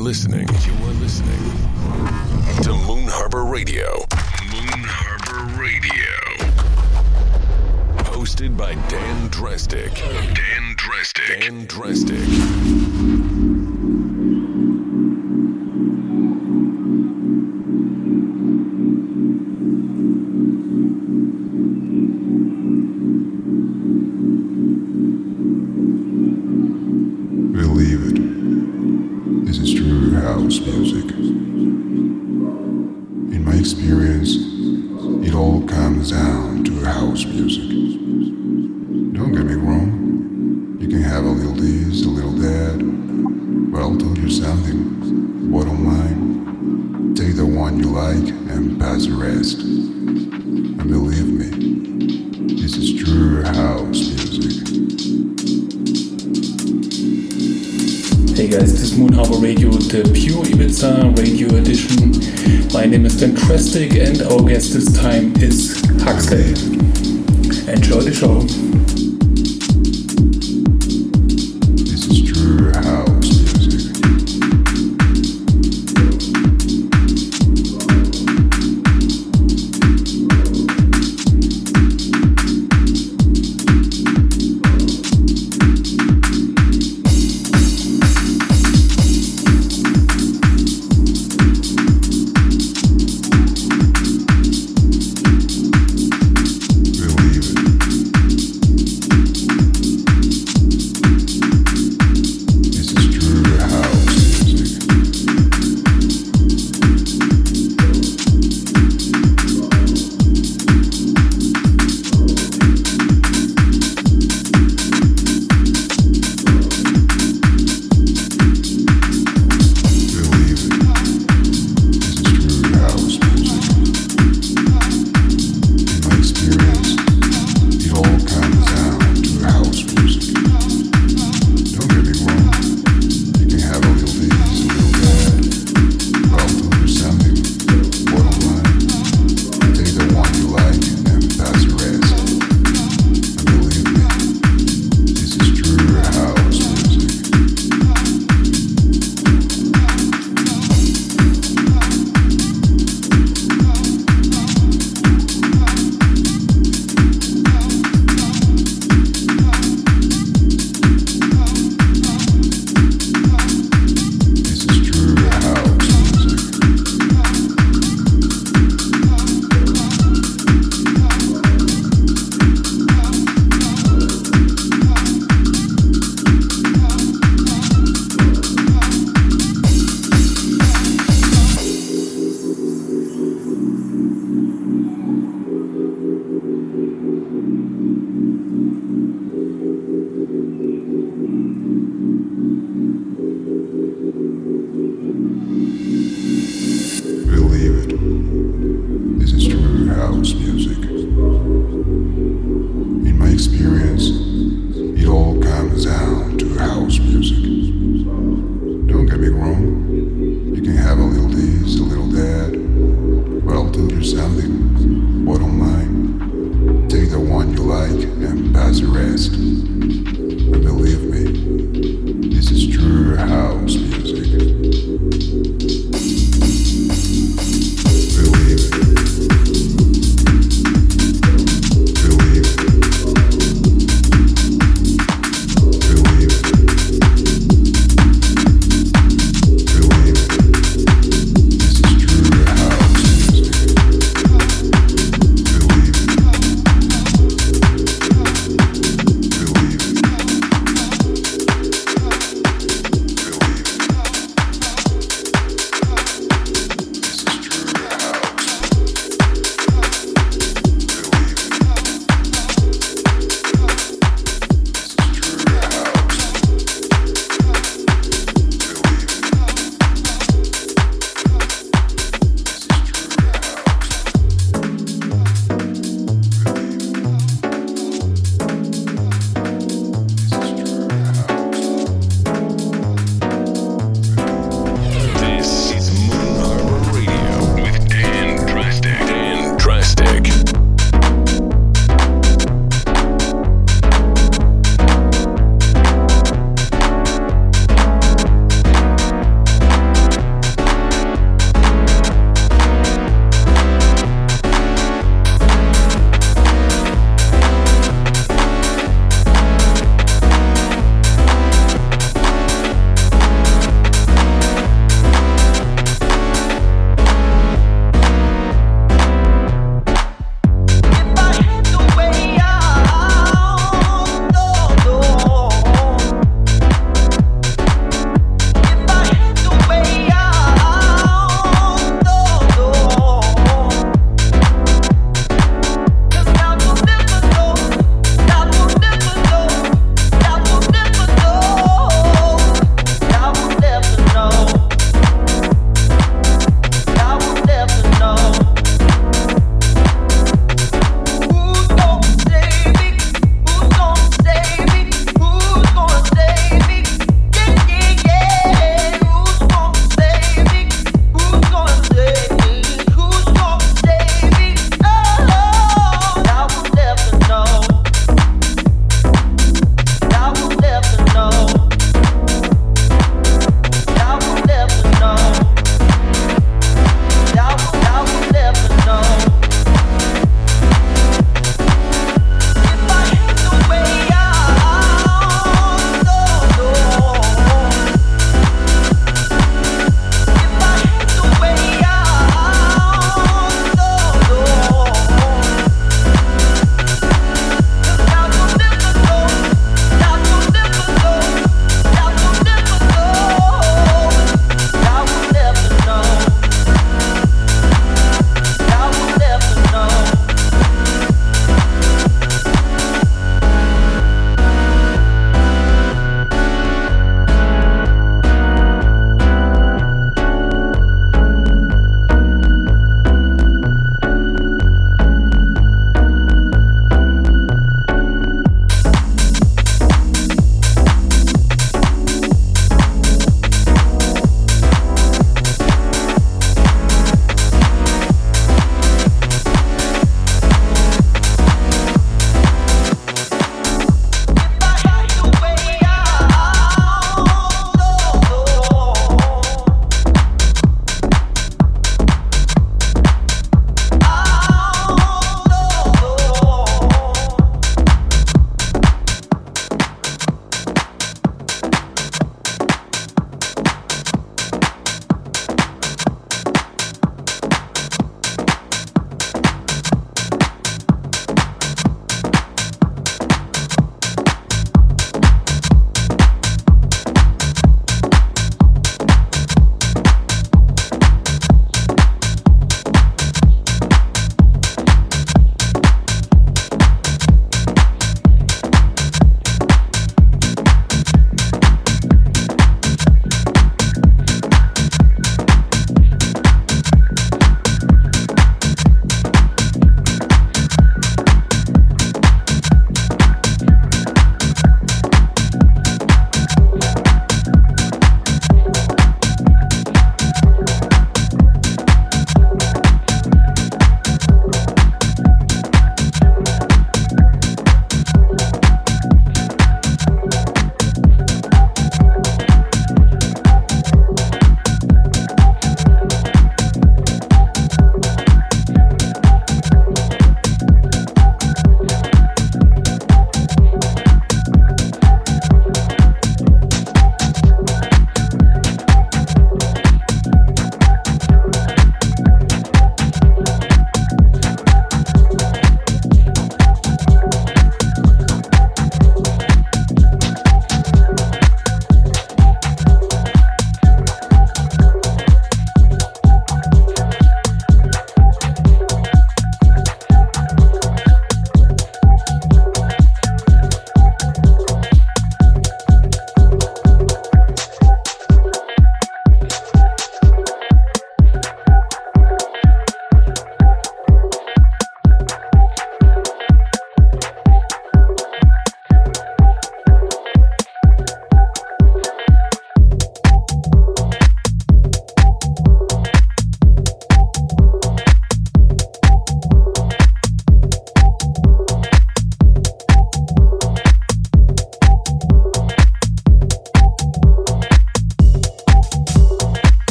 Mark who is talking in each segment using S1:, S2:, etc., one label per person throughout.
S1: listening. You are listening to Moon Harbor Radio. Moon Harbor Radio. Hosted by Dan Drastic. Dan Drastic. Dan
S2: Drastic.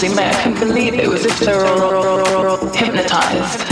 S2: Honestly, man, I couldn't believe it. Was as if they were all hypnotized.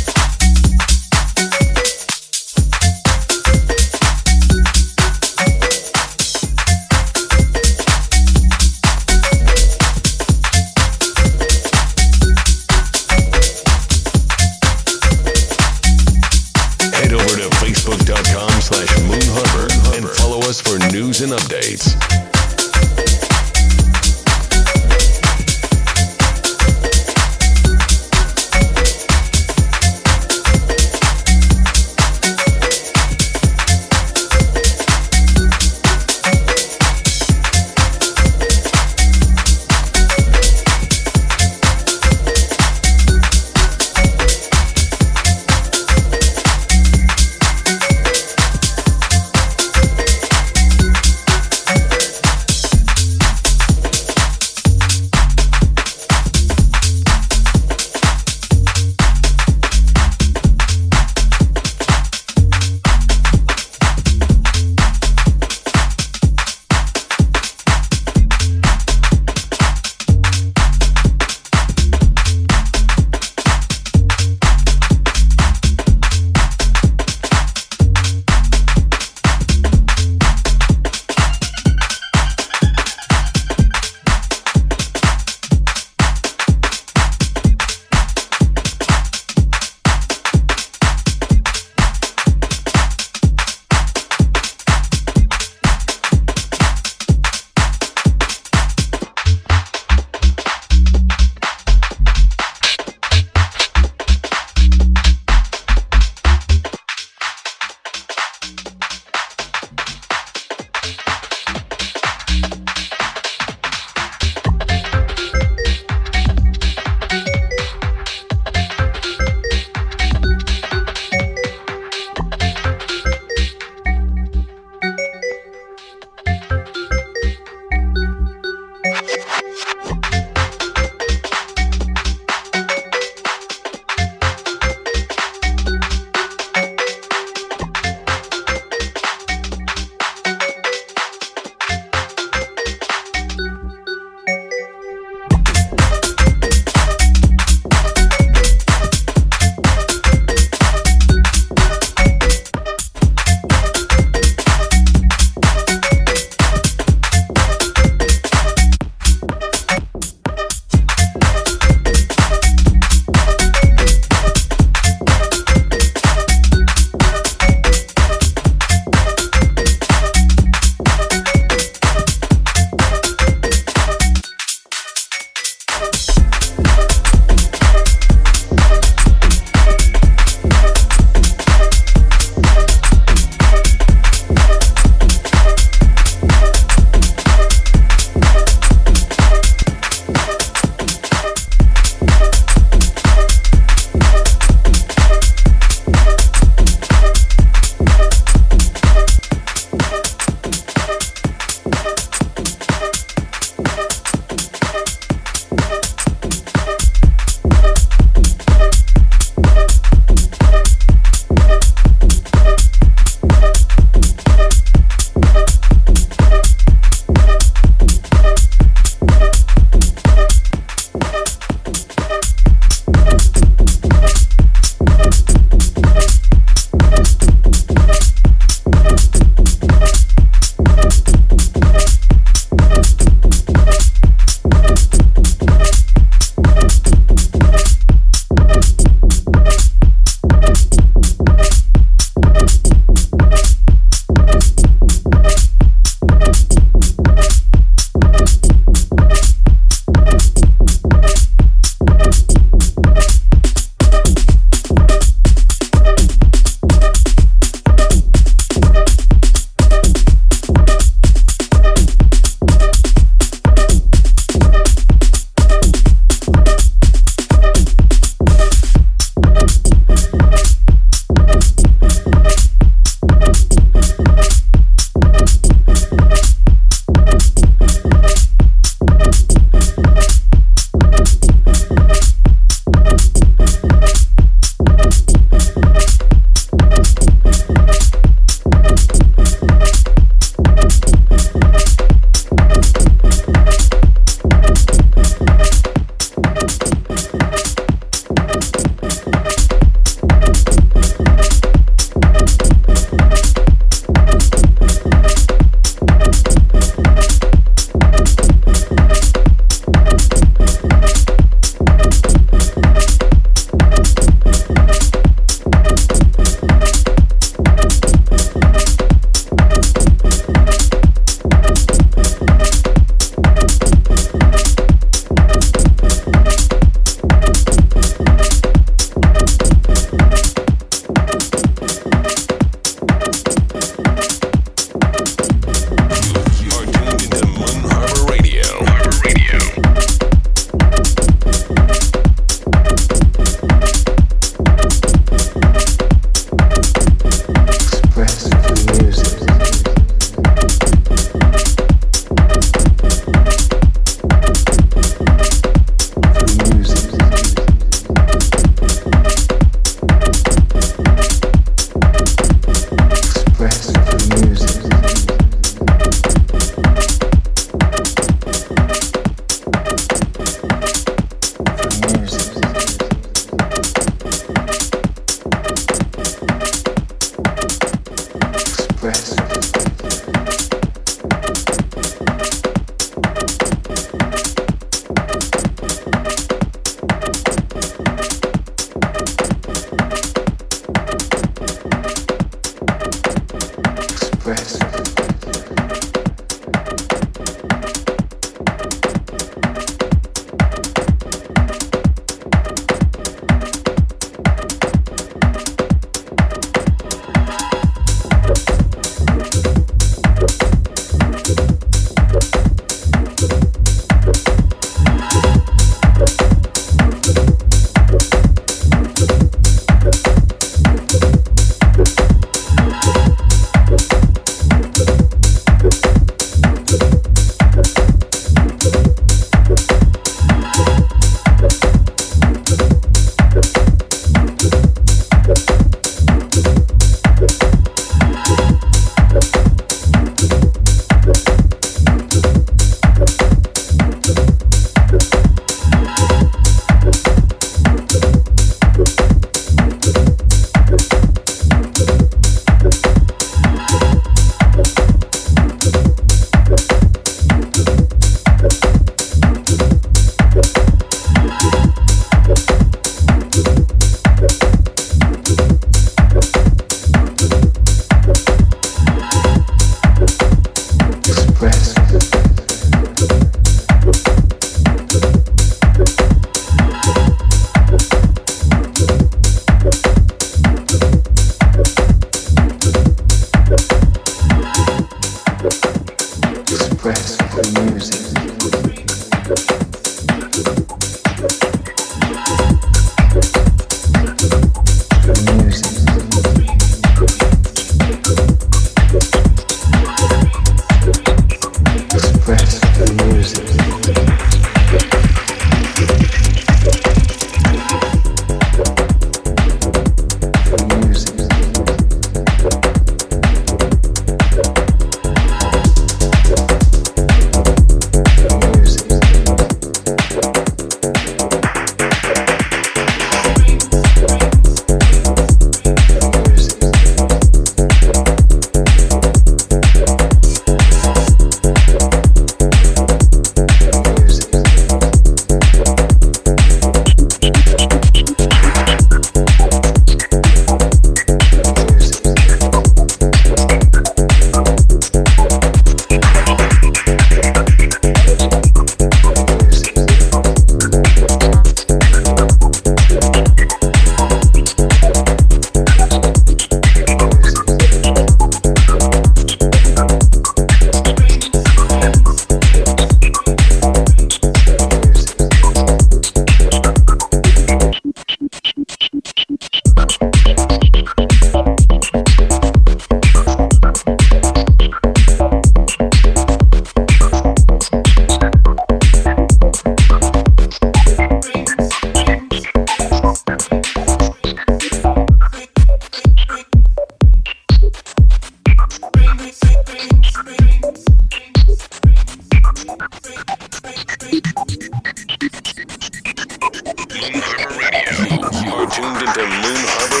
S3: Harbor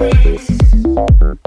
S3: Radio.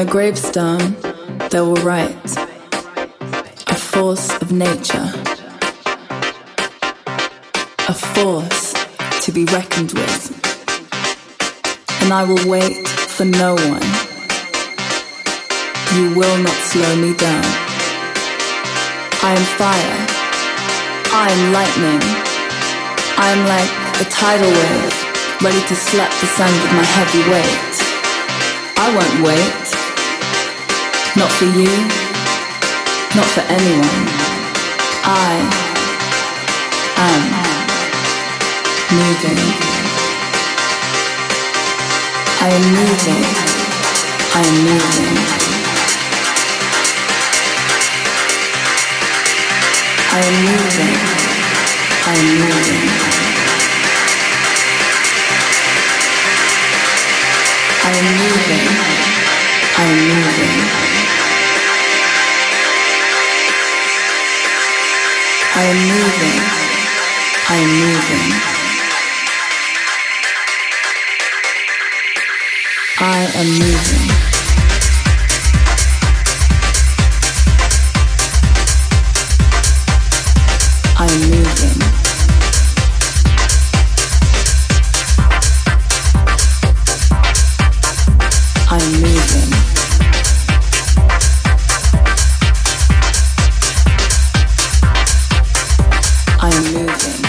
S2: My gravestone, they will write a force of nature, a force to be reckoned with. And I will wait for no one. You will not slow me down. I am fire. I am lightning. I am like a tidal wave, ready to slap the sand with my heavy weight. I won't wait. Not for you. Not for anyone. I am moving. I am moving. I am moving. I am moving. I am moving. I am moving. moving.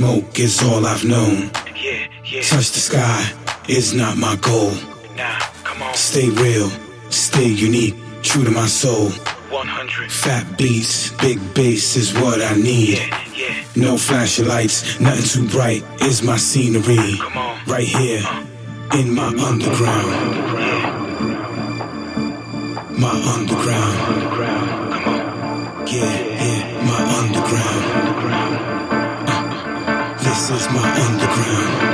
S3: Smoke is all I've known. Yeah, yeah. Touch the sky is not my goal. Nah, come on. Stay real, stay unique, true to my soul. 100. Fat beats, big bass is what I need. Yeah, yeah. No flashing lights, nothing too bright is my scenery. Come on. Right here, uh. in my underground. Yeah. My underground. underground. Is my underground.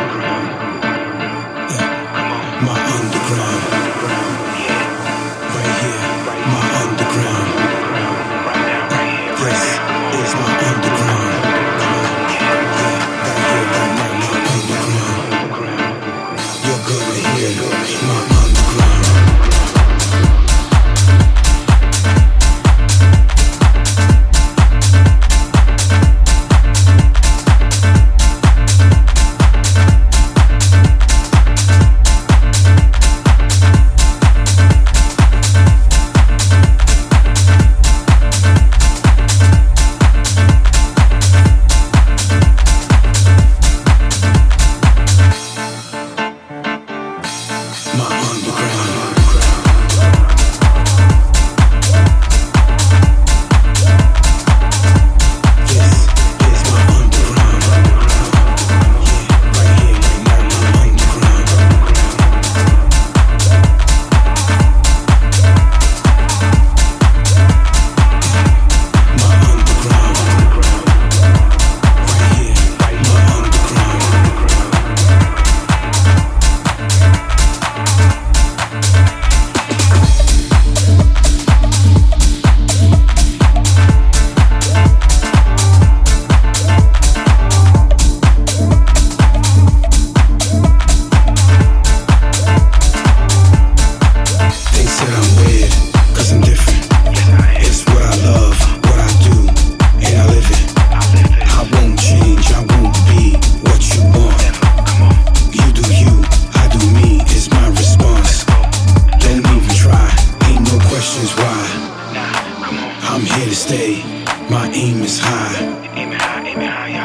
S3: My aim is high.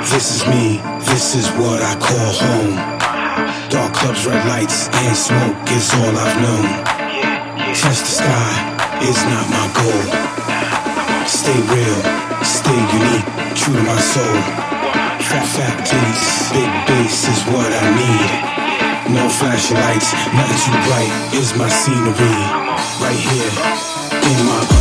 S3: This is me, this is what I call home. Dark clubs, red lights, and smoke is all I've known. Touch the sky is not my goal. Stay real, stay unique, true to my soul. Trap, fat beats, big bass is what I need. No flashing lights, nothing too bright is my scenery. Right here in my.